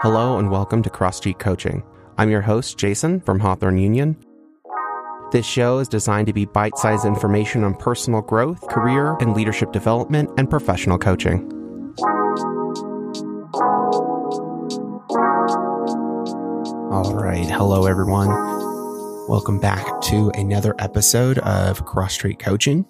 Hello and welcome to Cross Street Coaching. I'm your host, Jason from Hawthorne Union. This show is designed to be bite sized information on personal growth, career and leadership development, and professional coaching. All right. Hello, everyone. Welcome back to another episode of Cross Street Coaching.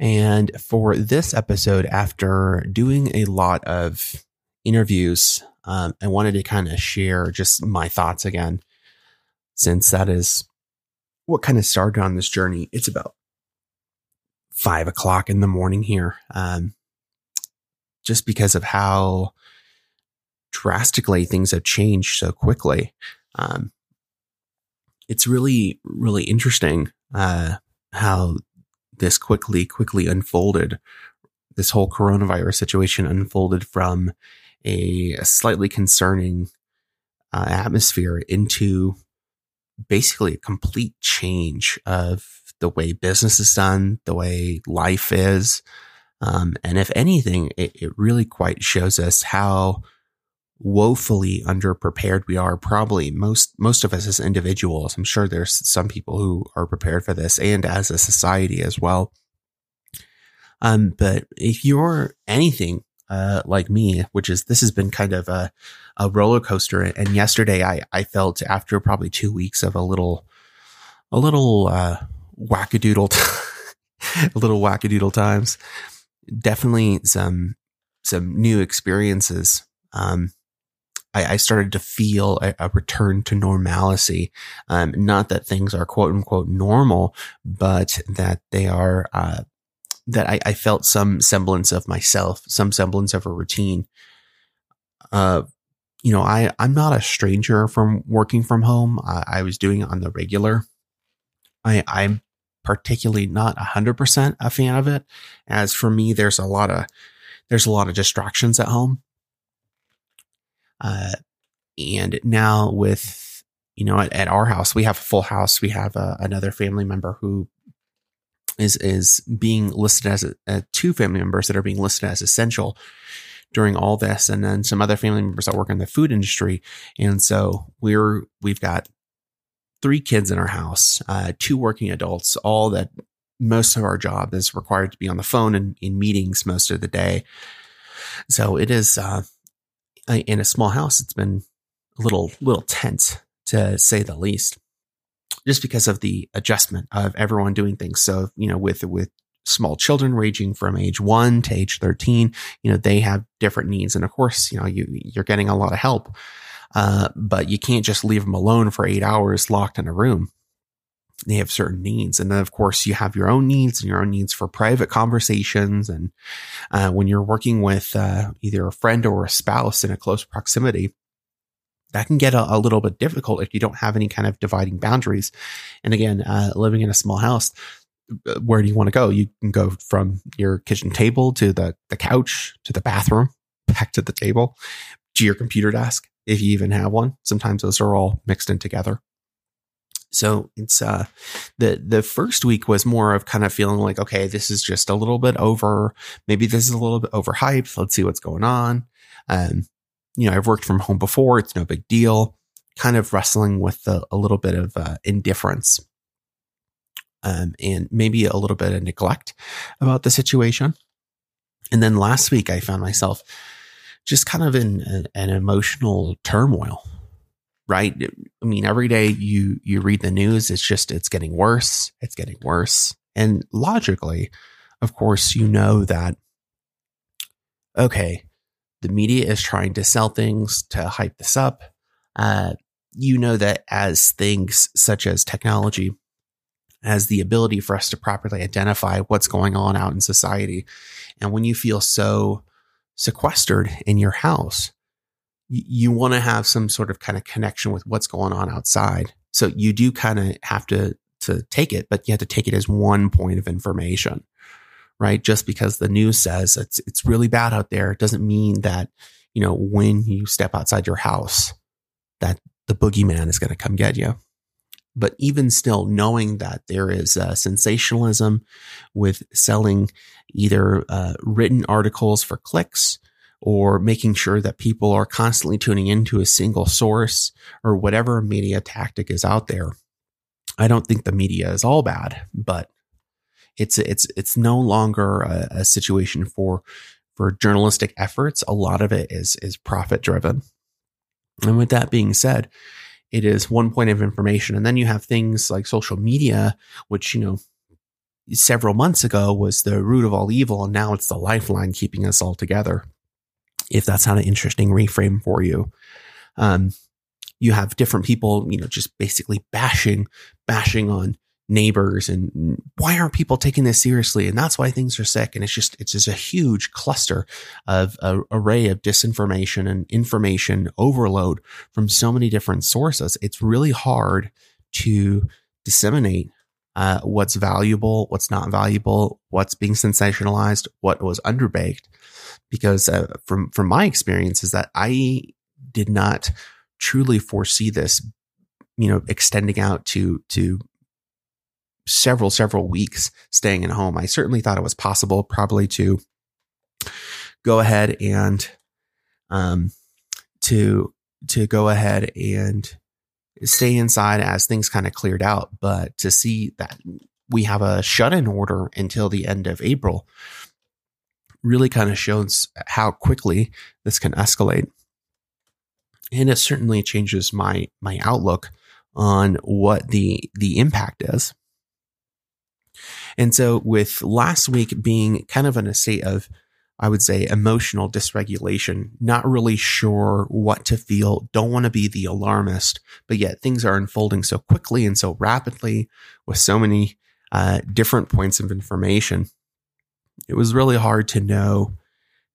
And for this episode, after doing a lot of interviews, um, I wanted to kind of share just my thoughts again, since that is what kind of started on this journey. It's about five o'clock in the morning here, um, just because of how drastically things have changed so quickly. Um, it's really, really interesting uh, how this quickly, quickly unfolded. This whole coronavirus situation unfolded from a, a slightly concerning uh, atmosphere into basically a complete change of the way business is done, the way life is. Um, and if anything, it, it really quite shows us how woefully underprepared we are. Probably most, most of us as individuals. I'm sure there's some people who are prepared for this and as a society as well. Um, but if you're anything uh, like me, which is this has been kind of a, a roller coaster. And yesterday, I I felt after probably two weeks of a little a little uh, wackadoodle, a little wackadoodle times, definitely some some new experiences. Um, I, I started to feel a, a return to normalcy. Um, not that things are quote unquote normal, but that they are uh, that I, I, felt some semblance of myself, some semblance of a routine. Uh, you know, I, I'm not a stranger from working from home. I, I was doing it on the regular. I, I'm particularly not a hundred percent a fan of it. As for me, there's a lot of, there's a lot of distractions at home. Uh, and now with, you know, at, at, our house, we have a full house. We have uh, another family member who is is being listed as a, two family members that are being listed as essential during all this, and then some other family members that work in the food industry. And so we're we've got three kids in our house, uh, two working adults, all that most of our job is required to be on the phone and in meetings most of the day. So it is uh, in a small house. It's been a little little tense to say the least just because of the adjustment of everyone doing things. So, you know, with, with small children ranging from age one to age 13, you know, they have different needs. And of course, you know, you, you're getting a lot of help. Uh, but you can't just leave them alone for eight hours locked in a room. They have certain needs. And then, of course, you have your own needs and your own needs for private conversations. And, uh, when you're working with, uh, either a friend or a spouse in a close proximity, that can get a, a, little bit difficult if you don't have any kind of dividing boundaries. And again, uh, living in a small house, uh, where do you want to go? You can go from your kitchen table to the, the couch to the bathroom, back to the table, to your computer desk, if you even have one. Sometimes those are all mixed in together. So it's uh the the first week was more of kind of feeling like okay this is just a little bit over maybe this is a little bit overhyped let's see what's going on um you know, I've worked from home before. It's no big deal. Kind of wrestling with a, a little bit of uh, indifference um, and maybe a little bit of neglect about the situation. And then last week, I found myself just kind of in a, an emotional turmoil. Right? I mean, every day you you read the news, it's just it's getting worse. It's getting worse, and logically, of course, you know that. Okay, the media is trying to sell things to hype this up. Uh, you know that as things such as technology has the ability for us to properly identify what's going on out in society. And when you feel so sequestered in your house, you, you want to have some sort of kind of connection with what's going on outside. So you do kind of have to, to take it, but you have to take it as one point of information right? Just because the news says it's, it's really bad out there doesn't mean that, you know, when you step outside your house, that the boogeyman is going to come get you. But even still, knowing that there is uh, sensationalism with selling either uh, written articles for clicks or making sure that people are constantly tuning into a single source or whatever media tactic is out there. I don't think the media is all bad, but it's it's it's no longer a, a situation for for journalistic efforts. A lot of it is is profit driven. And with that being said, it is one point of information. And then you have things like social media, which, you know, several months ago was the root of all evil. And now it's the lifeline keeping us all together. If that's not an interesting reframe for you. Um, you have different people, you know, just basically bashing, bashing on neighbors and why aren't people taking this seriously? And that's why things are sick. And it's just it's just a huge cluster of a array of disinformation and information overload from so many different sources. It's really hard to disseminate uh, what's valuable what's not valuable what's being sensationalized what was underbaked. Because uh, from from my experience is that i did not truly foresee this you know extending out to to several, several weeks staying at home. I certainly thought it was possible probably to go ahead and, um, to, to go ahead and stay inside as things kind of cleared out. But to see that we have a shut in order until the end of April really kind of shows how quickly this can escalate. And it certainly changes my, my outlook on what the, the impact is. And so with last week being kind of in a state of, I would say emotional dysregulation, not really sure what to feel, don't want to be the alarmist, but yet things are unfolding so quickly and so rapidly with so many uh, different points of information. It was really hard to know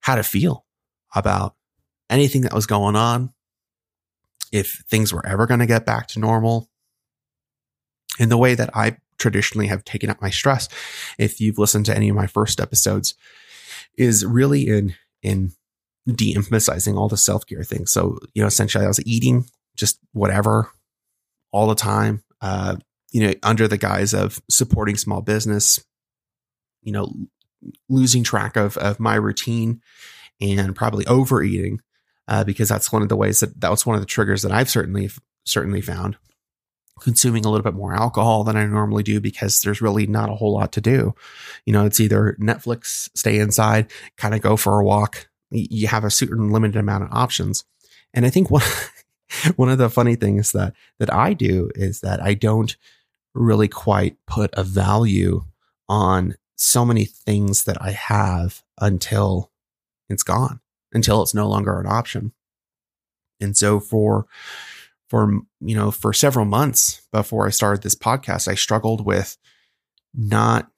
how to feel about anything that was going on, if things were ever going to get back to normal. In the way that I traditionally have taken up my stress, if you've listened to any of my first episodes, is really in in de-emphasizing all the self-care things. So, you know, essentially I was eating just whatever all the time, uh, you know, under the guise of supporting small business, you know, losing track of, of my routine and probably overeating, uh, because that's one of the ways that that was one of the triggers that I've certainly, certainly found consuming a little bit more alcohol than I normally do because there's really not a whole lot to do. You know, it's either Netflix, stay inside, kind of go for a walk. You have a certain limited amount of options. And I think one, one of the funny things that, that I do is that I don't really quite put a value on so many things that I have until it's gone, until it's no longer an option. And so for, for you know for several months before I started this podcast, I struggled with not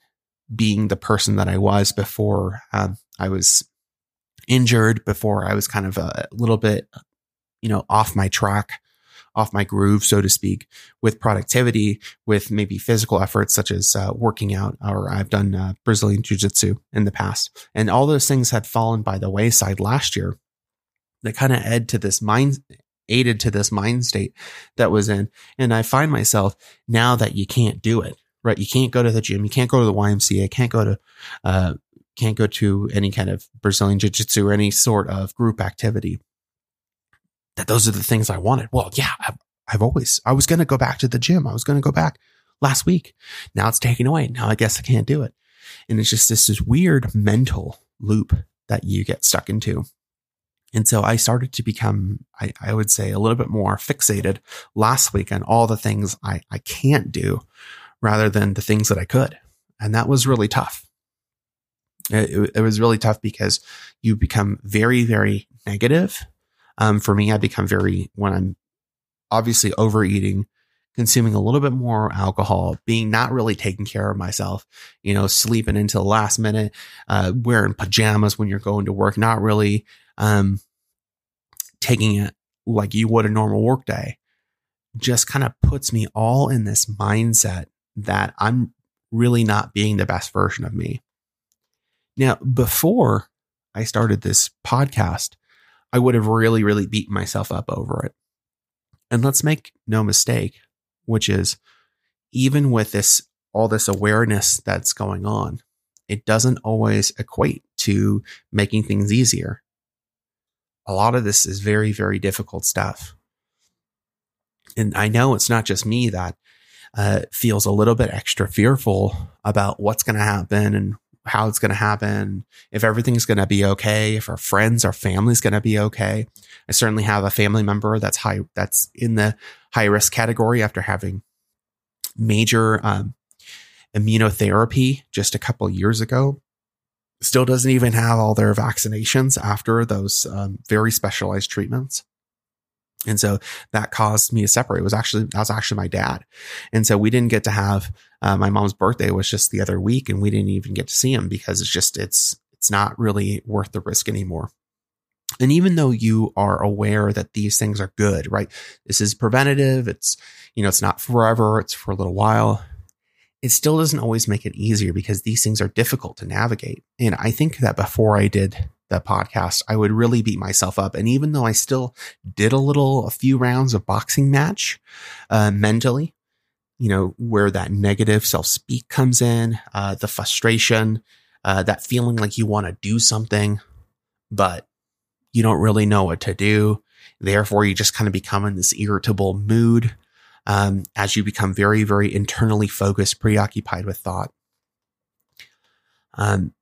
being the person that I was before um, I was injured, before I was kind of a little bit, you know, off my track, off my groove, so to speak, with productivity, with maybe physical efforts such as uh, working out, or I've done uh, Brazilian Jiu Jitsu in the past. And all those things had fallen by the wayside last year that kind of add to this mind aided to this mind state that was in. And I find myself now that you can't do it, right? You can't go to the gym. You can't go to the YMCA. Can't go to, uh, can't go to any kind of Brazilian jiu jitsu or any sort of group activity. That those are the things I wanted. Well, yeah, I've, I've always, I was going to go back to the gym. I was going to go back last week. Now it's taken away. Now I guess I can't do it. And it's just this, this weird mental loop that you get stuck into. And so I started to become, I, I, would say, a little bit more fixated last week on all the things I, I can't do rather than the things that I could. And that was really tough. It, it was really tough because you become very, very negative. Um, for me, I become very, when I'm obviously overeating, consuming a little bit more alcohol, being not really taking care of myself, you know, sleeping until the last minute, uh, wearing pajamas when you're going to work, not really um, taking it like you would a normal workday just kind of puts me all in this mindset that I'm really not being the best version of me. Now, before I started this podcast, I would have really, really beaten myself up over it. And let's make no mistake, which is even with this, all this awareness that's going on, it doesn't always equate to making things easier. a lot of this is very, very difficult stuff. And I know it's not just me that uh, feels a little bit extra fearful about what's going to happen and how it's going to happen, if everything's going to be okay, if our friends, our family's going to be okay. I certainly have a family member that's high, that's in the high risk category after having major um, immunotherapy just a couple years ago. Still doesn't even have all their vaccinations after those um, very specialized treatments. And so that caused me to separate. It was actually, that was actually my dad. And so we didn't get to have, uh, my mom's birthday was just the other week and we didn't even get to see him because it's just, it's, it's not really worth the risk anymore. And even though you are aware that these things are good, right? This is preventative. It's, you know, it's not forever. It's for a little while. It still doesn't always make it easier because these things are difficult to navigate. And I think that before I did the podcast, I would really beat myself up. And even though I still did a little, a few rounds of boxing match, uh, mentally, you know, where that negative self speak comes in, uh, the frustration, uh, that feeling like you want to do something, but you don't really know what to do. Therefore, you just kind of become in this irritable mood um, as you become very, very internally focused, preoccupied with thought. Um,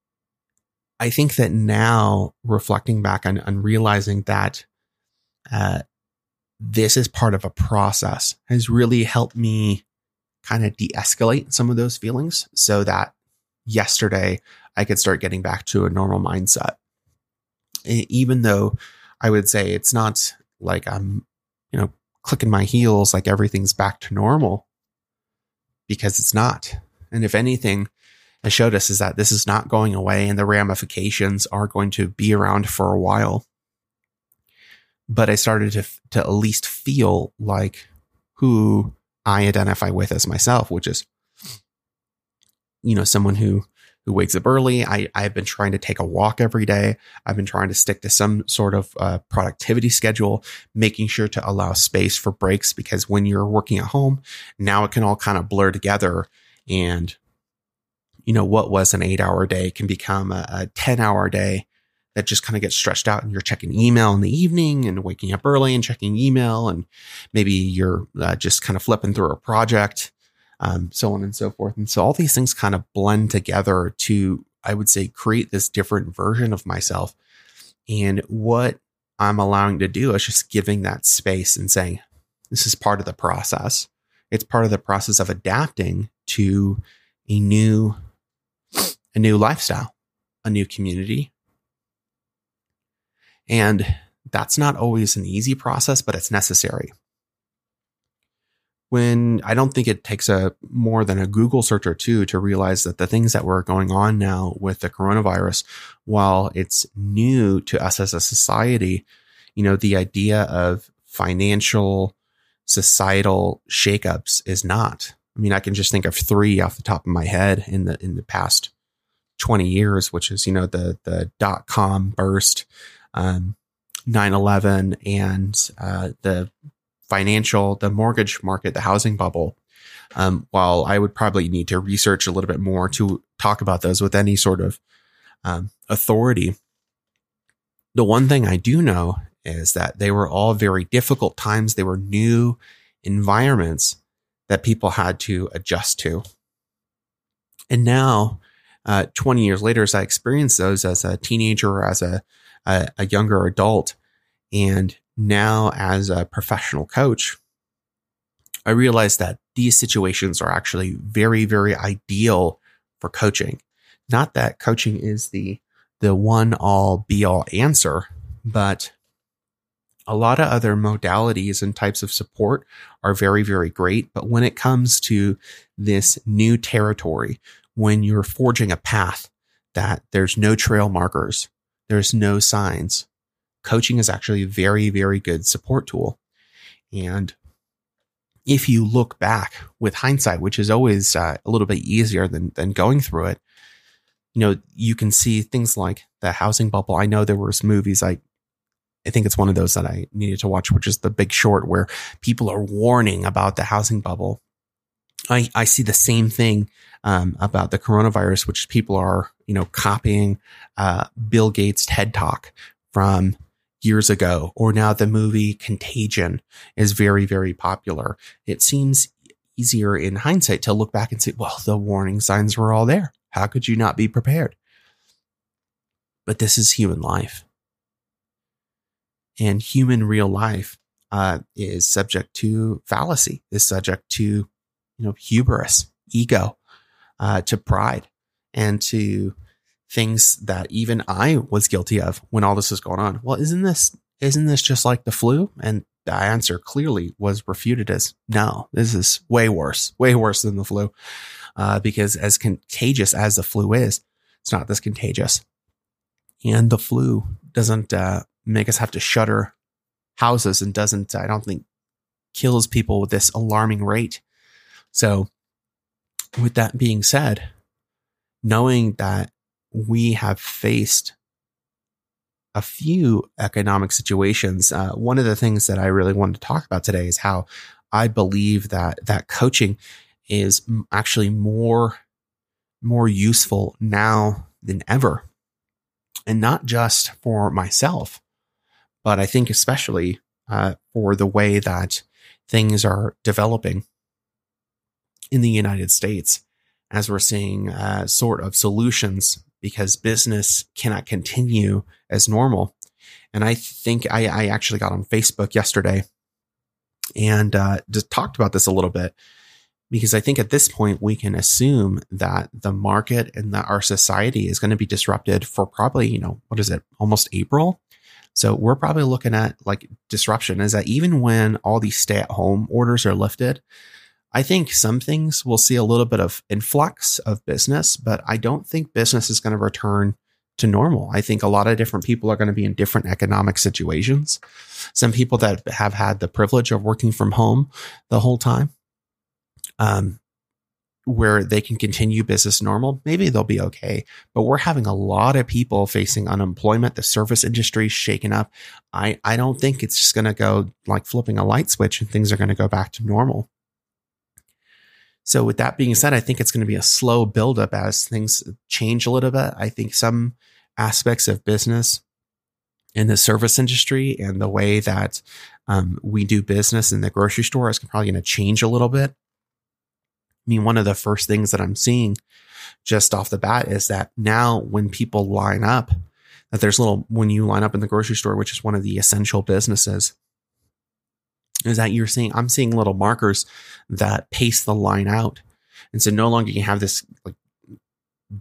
I think that now reflecting back on realizing that uh, this is part of a process has really helped me kind of de escalate some of those feelings so that yesterday I could start getting back to a normal mindset. Even though I would say it's not like I'm, you know, clicking my heels like everything's back to normal because it's not. And if anything, has showed us is that this is not going away and the ramifications are going to be around for a while. But I started to, to at least feel like who I identify with as myself, which is, you know, someone who, who wakes up early. I, I've been trying to take a walk every day. I've been trying to stick to some sort of uh, productivity schedule, making sure to allow space for breaks because when you're working at home, now it can all kind of blur together and you know, what was an eight hour day can become a, a 10 hour day that just kind of gets stretched out and you're checking email in the evening and waking up early and checking email. And maybe you're uh, just kind of flipping through a project, um, so on and so forth. And so all these things kind of blend together to, I would say, create this different version of myself. And what I'm allowing to do is just giving that space and saying, this is part of the process. It's part of the process of adapting to a new a new lifestyle, a new community. And that's not always an easy process, but it's necessary. When I don't think it takes a more than a Google search or two to realize that the things that were going on now with the coronavirus, while it's new to us as a society, you know, the idea of financial, societal shakeups is not. I mean, I can just think of three off the top of my head in the in the past 20 years, which is, you know, the, the dot com burst, um, 9-11 and, uh, the financial, the mortgage market, the housing bubble. Um, while I would probably need to research a little bit more to talk about those with any sort of, um, authority. The one thing I do know is that they were all very difficult times. They were new environments that people had to adjust to. And now uh, 20 years later, as I experienced those as a teenager or as a, a, a younger adult, and now as a professional coach, I realized that these situations are actually very, very ideal for coaching. Not that coaching is the the one all be all answer, but a lot of other modalities and types of support are very, very great. But when it comes to this new territory when you're forging a path that there's no trail markers, there's no signs. Coaching is actually a very, very good support tool. And if you look back with hindsight, which is always uh, a little bit easier than, than going through it, you know, you can see things like the housing bubble. I know there was movies I I think it's one of those that I needed to watch, which is The Big Short, where people are warning about the housing bubble. I, I see the same thing um, about the coronavirus, which people are, you know, copying uh, Bill Gates TED talk from years ago, or now the movie Contagion is very, very popular. It seems easier in hindsight to look back and say, well, the warning signs were all there. How could you not be prepared? But this is human life. And human real life uh, is subject to fallacy, is subject to, you know, hubris, ego, uh, to pride, and to things that even I was guilty of when all this was going on. Well, isn't this isn't this just like the flu? And the answer clearly was refuted as no, this is way worse, way worse than the flu. Uh, because as contagious as the flu is, it's not this contagious. And the flu doesn't uh, make us have to shutter houses and doesn't, I don't think, kills people with this alarming rate. So, with that being said, knowing that we have faced a few economic situations. Uh, one of the things that I really wanted to talk about today is how I believe that that coaching is actually more more useful now than ever, and not just for myself, but I think especially uh, for the way that things are developing in the United States, as we're seeing uh, sort of solutions because business cannot continue as normal. And I think I, I actually got on Facebook yesterday and uh, just talked about this a little bit because I think at this point we can assume that the market and that our society is going to be disrupted for probably, you know, what is it, almost April? So we're probably looking at like disruption is that even when all these stay at home orders are lifted, I think some things will see a little bit of influx of business, but I don't think business is going to return to normal. I think a lot of different people are going to be in different economic situations. Some people that have had the privilege of working from home the whole time, um, where they can continue business normal, maybe they'll be okay. But we're having a lot of people facing unemployment. The service industry shaken up. I, I don't think it's just going to go like flipping a light switch and things are going to go back to normal. So with that being said, I think it's going to be a slow buildup as things change a little bit. I think some aspects of business in the service industry and the way that um, we do business in the grocery store is probably going to change a little bit. I mean, one of the first things that I'm seeing just off the bat is that now when people line up, that there's little, when you line up in the grocery store, which is one of the essential businesses, is that you're seeing, I'm seeing little markers that pace the line out. And so no longer you have this like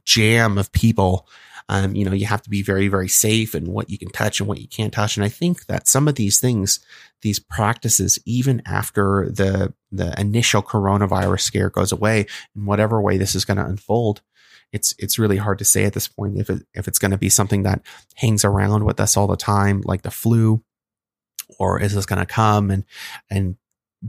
jam of people. Um, you know, you have to be very, very safe and what you can touch and what you can't touch. And I think that some of these things, these practices, even after the, the initial coronavirus scare goes away in whatever way this is going to unfold, it's, it's really hard to say at this point if it, if it's going to be something that hangs around with us all the time, like the flu or is this going to come and and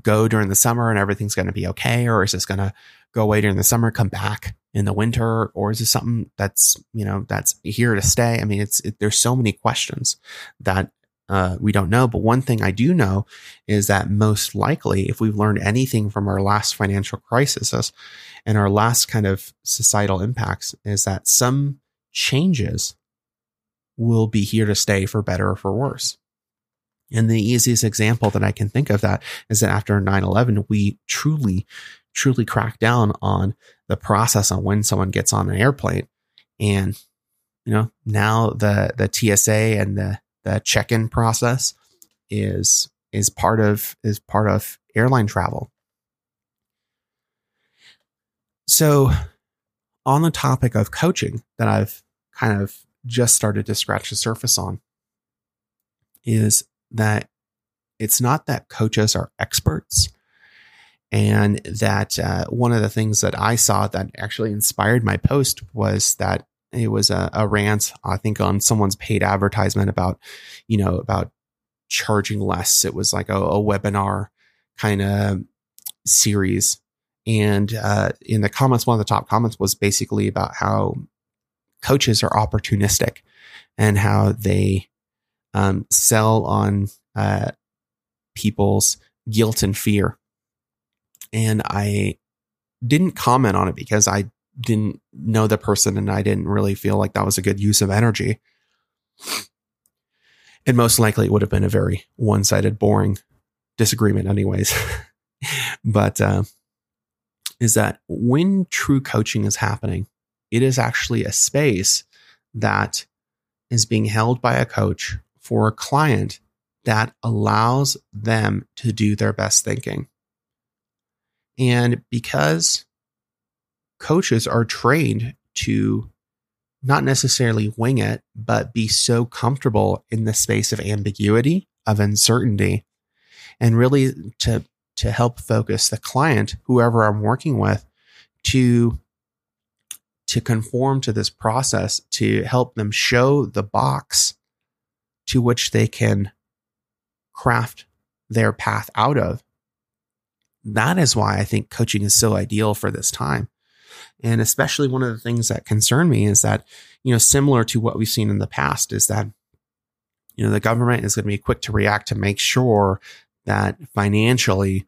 go during the summer and everything's going to be okay? Or is this going to go away during the summer come back in the winter? Or is this something that's you know that's here to stay? I mean it's it, there's so many questions that uh, we don't know. But one thing i do know is that most likely if we've learned anything from our last financial crisis and our last kind of societal impacts is that some changes will be here to stay for better or for worse and the easiest example that I can think of that is that after 9 11, we truly, truly cracked down on the process on when someone gets on an airplane. And, you know, now the, the TSA and the, the check in process is, is part of, is part of airline travel. So, on the topic of coaching that I've kind of just started to scratch the surface on is that it's not that coaches are experts and that uh, one of the things that I saw that actually inspired my post was that it was a, a, rant, I think, on someone's paid advertisement about, you know, about charging less. It was like a, a webinar kind of series. And uh, in the comments, one of the top comments was basically about how coaches are opportunistic and how they um, sell on uh, people's guilt and fear. And I didn't comment on it because I didn't know the person and I didn't really feel like that was a good use of energy. And most likely it would have been a very one sided, boring disagreement, anyways. but uh, is that when true coaching is happening, it is actually a space that is being held by a coach for a client that allows them to do their best thinking. And because coaches are trained to not necessarily wing it, but be so comfortable in the space of ambiguity, of uncertainty, and really to, to help focus the client, whoever I'm working with, to to conform to this process to help them show the box to which they can craft their path out of. That is why I think coaching is so ideal for this time. And especially one of the things that concern me is that, you know, similar to what we've seen in the past is that, you know, the government is going to be quick to react to make sure that financially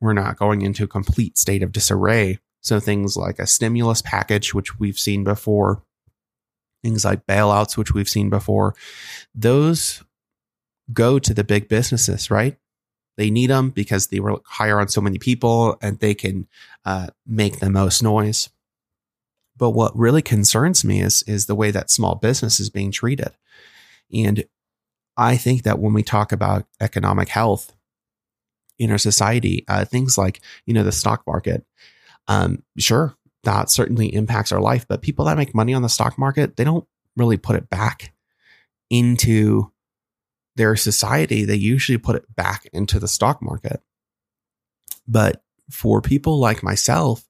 we're not going into a complete state of disarray. So things like a stimulus package, which we've seen before, things like bailouts, which we've seen before, those go to the big businesses, right? They need them because they will hire on so many people and they can uh, make the most noise. But what really concerns me is is the way that small business is being treated. And I think that when we talk about economic health in our society, uh, things like you know the stock market, um, sure, that certainly impacts our life. But people that make money on the stock market, they don't really put it back into their society. They usually put it back into the stock market. But for people like myself,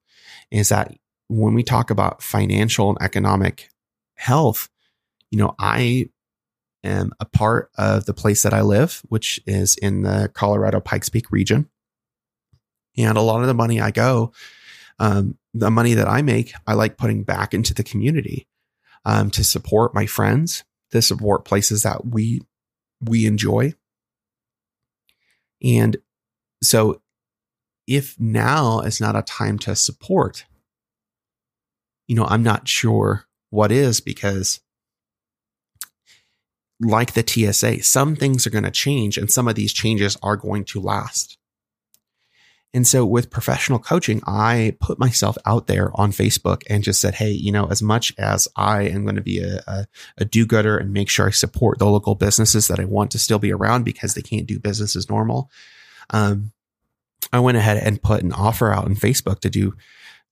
is that when we talk about financial and economic health, you know, I am a part of the place that I live, which is in the Colorado Pikes Peak region. And a lot of the money I go, um, the money that I make, I like putting back into the community um, to support my friends, to support places that we we enjoy. And so, if now is not a time to support, you know, I'm not sure what is because, like the TSA, some things are going to change and some of these changes are going to last. And so with professional coaching, I put myself out there on Facebook and just said, Hey, you know, as much as I am going to be a, a, a do gooder and make sure I support the local businesses that I want to still be around because they can't do business as normal. Um, I went ahead and put an offer out on Facebook to do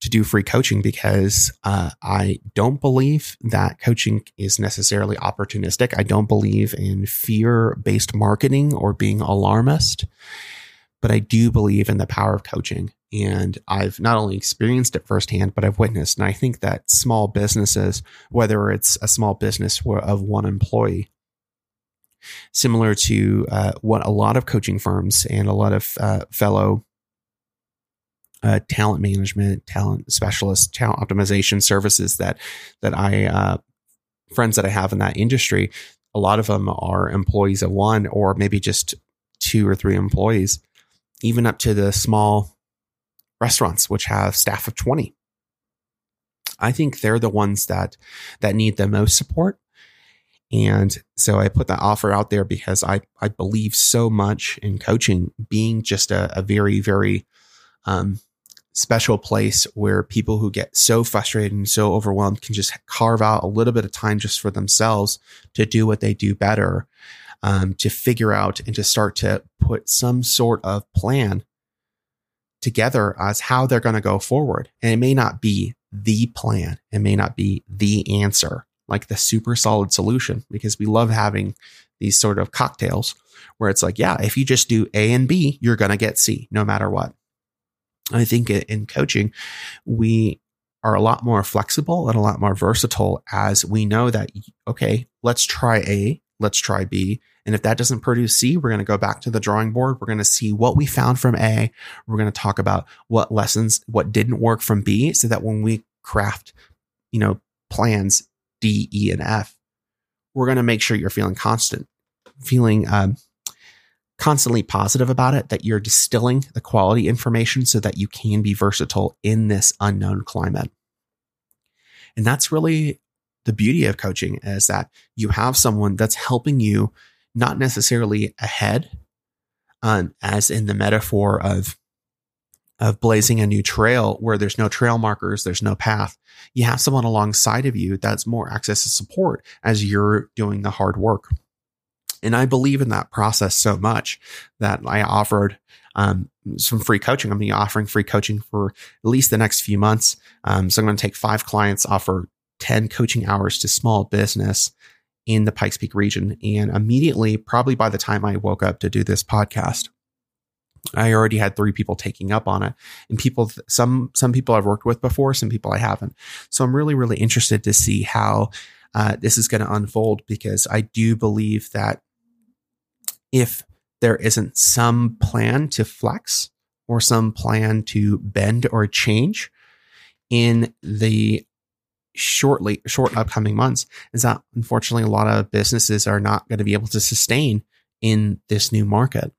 to do free coaching because uh, I don't believe that coaching is necessarily opportunistic. I don't believe in fear based marketing or being alarmist, but I do believe in the power of coaching. And I've not only experienced it firsthand, but I've witnessed. And I think that small businesses, whether it's a small business of one employee, similar to uh, what a lot of coaching firms and a lot of uh, fellow uh, talent management, talent specialists, talent optimization services that that I uh, friends that I have in that industry. A lot of them are employees of one, or maybe just two or three employees, even up to the small restaurants which have staff of twenty. I think they're the ones that that need the most support. And so I put that offer out there because I, I believe so much in coaching being just a, a very, very um, special place where people who get so frustrated and so overwhelmed can just carve out a little bit of time just for themselves to do what they do better, um, to figure out and to start to put some sort of plan together as how they're going to go forward. And it may not be the plan, it may not be the answer, like the super solid solution, because we love having these sort of cocktails where it's like, yeah, if you just do A and B, you're going to get C no matter what. I think in coaching, we are a lot more flexible and a lot more versatile as we know that, okay, let's try A, let's try B. And if that doesn't produce C, we're going to go back to the drawing board. We're going to see what we found from A. We're going to talk about what lessons, what didn't work from B so that when we craft, you know, plans D, E, and F, we're going to make sure you're feeling constant, feeling, um, constantly positive about it, that you're distilling the quality information so that you can be versatile in this unknown climate. And that's really the beauty of coaching is that you have someone that's helping you not necessarily ahead, um, as in the metaphor of of blazing a new trail where there's no trail markers, there's no path. You have someone alongside of you that's more access to support as you're doing the hard work. And I believe in that process so much that I offered um, some free coaching. I'm going to be offering free coaching for at least the next few months. Um, so I'm going to take five clients, offer 10 coaching hours to small business in the Pikes Peak region. And immediately, probably by the time I woke up to do this podcast, I already had three people taking up on it and people, some, some people I've worked with before, some people I haven't. So I'm really, really interested to see how uh, this is going to unfold because I do believe that if there isn't some plan to flex or some plan to bend or change in the shortly short upcoming months is that unfortunately a lot of businesses are not going to be able to sustain in this new market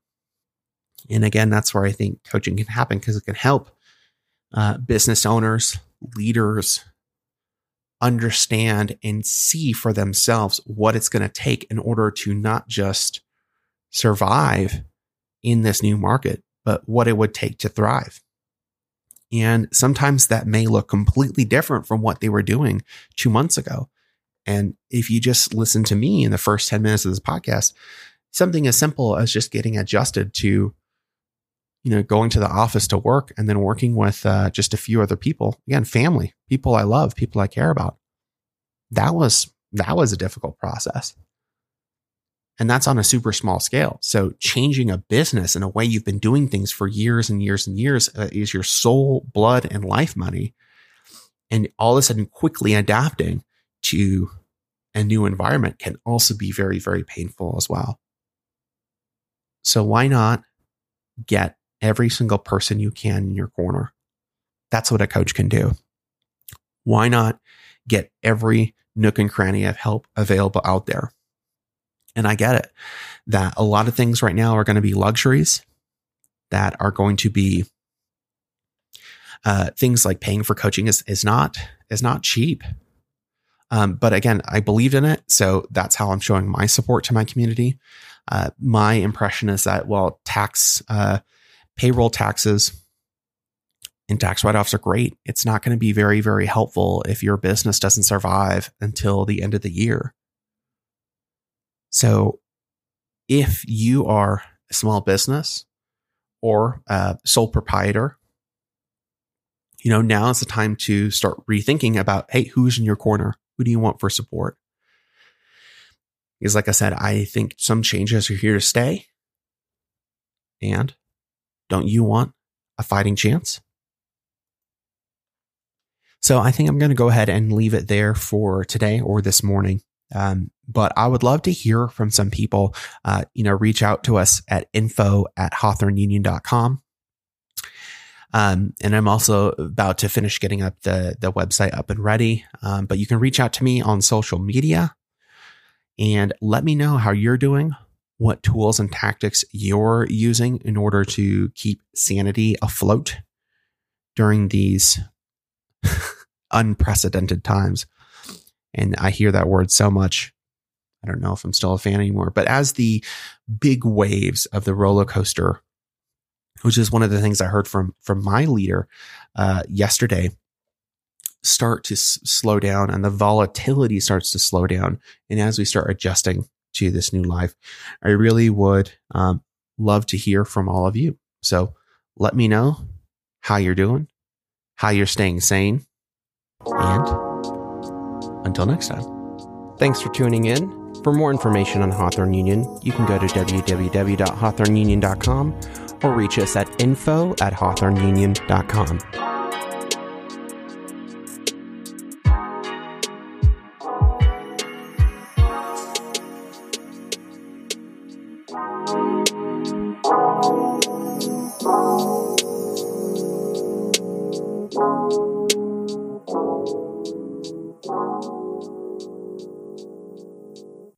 and again that's where i think coaching can happen because it can help uh, business owners leaders understand and see for themselves what it's going to take in order to not just survive in this new market, but what it would take to thrive. And sometimes that may look completely different from what they were doing two months ago. And if you just listen to me in the first 10 minutes of this podcast, something as simple as just getting adjusted to, you know, going to the office to work and then working with uh, just a few other people, again, family, people I love, people I care about. That was, that was a difficult process. And that's on a super small scale. So changing a business in a way you've been doing things for years and years and years uh, is your soul, blood, and life money. And all of a sudden quickly adapting to a new environment can also be very, very painful as well. So why not get every single person you can in your corner? That's what a coach can do. Why not get every nook and cranny of help available out there? And I get it that a lot of things right now are going to be luxuries that are going to be uh, things like paying for coaching is, is not is not cheap. Um, but again, I believed in it, so that's how I'm showing my support to my community. Uh, my impression is that well, tax uh, payroll taxes and tax write offs are great. It's not going to be very very helpful if your business doesn't survive until the end of the year. So if you are a small business or a sole proprietor, you know, now is the time to start rethinking about, hey, who's in your corner? Who do you want for support? Because, like I said, I think some changes are here to stay. And don't you want a fighting chance? So I think I'm going to go ahead and leave it there for today or this morning. Um, but I would love to hear from some people. Uh, you know, reach out to us at info at hawthorneunion.com. Um, and I'm also about to finish getting up the, the website up and ready. Um, but you can reach out to me on social media and let me know how you're doing, what tools and tactics you're using in order to keep sanity afloat during these unprecedented times. And I hear that word so much. I don't know if I'm still a fan anymore, but as the big waves of the roller coaster, which is one of the things I heard from, from my leader, uh, yesterday, start to s- slow down and the volatility starts to slow down. And as we start adjusting to this new life, I really would, um, love to hear from all of you. So let me know how you're doing, how you're staying sane, and until next time. Thanks for tuning in. For more information on Hawthorne Union, you can go to www.hawthorneunion.com or reach us at info at hawthorneunion.com.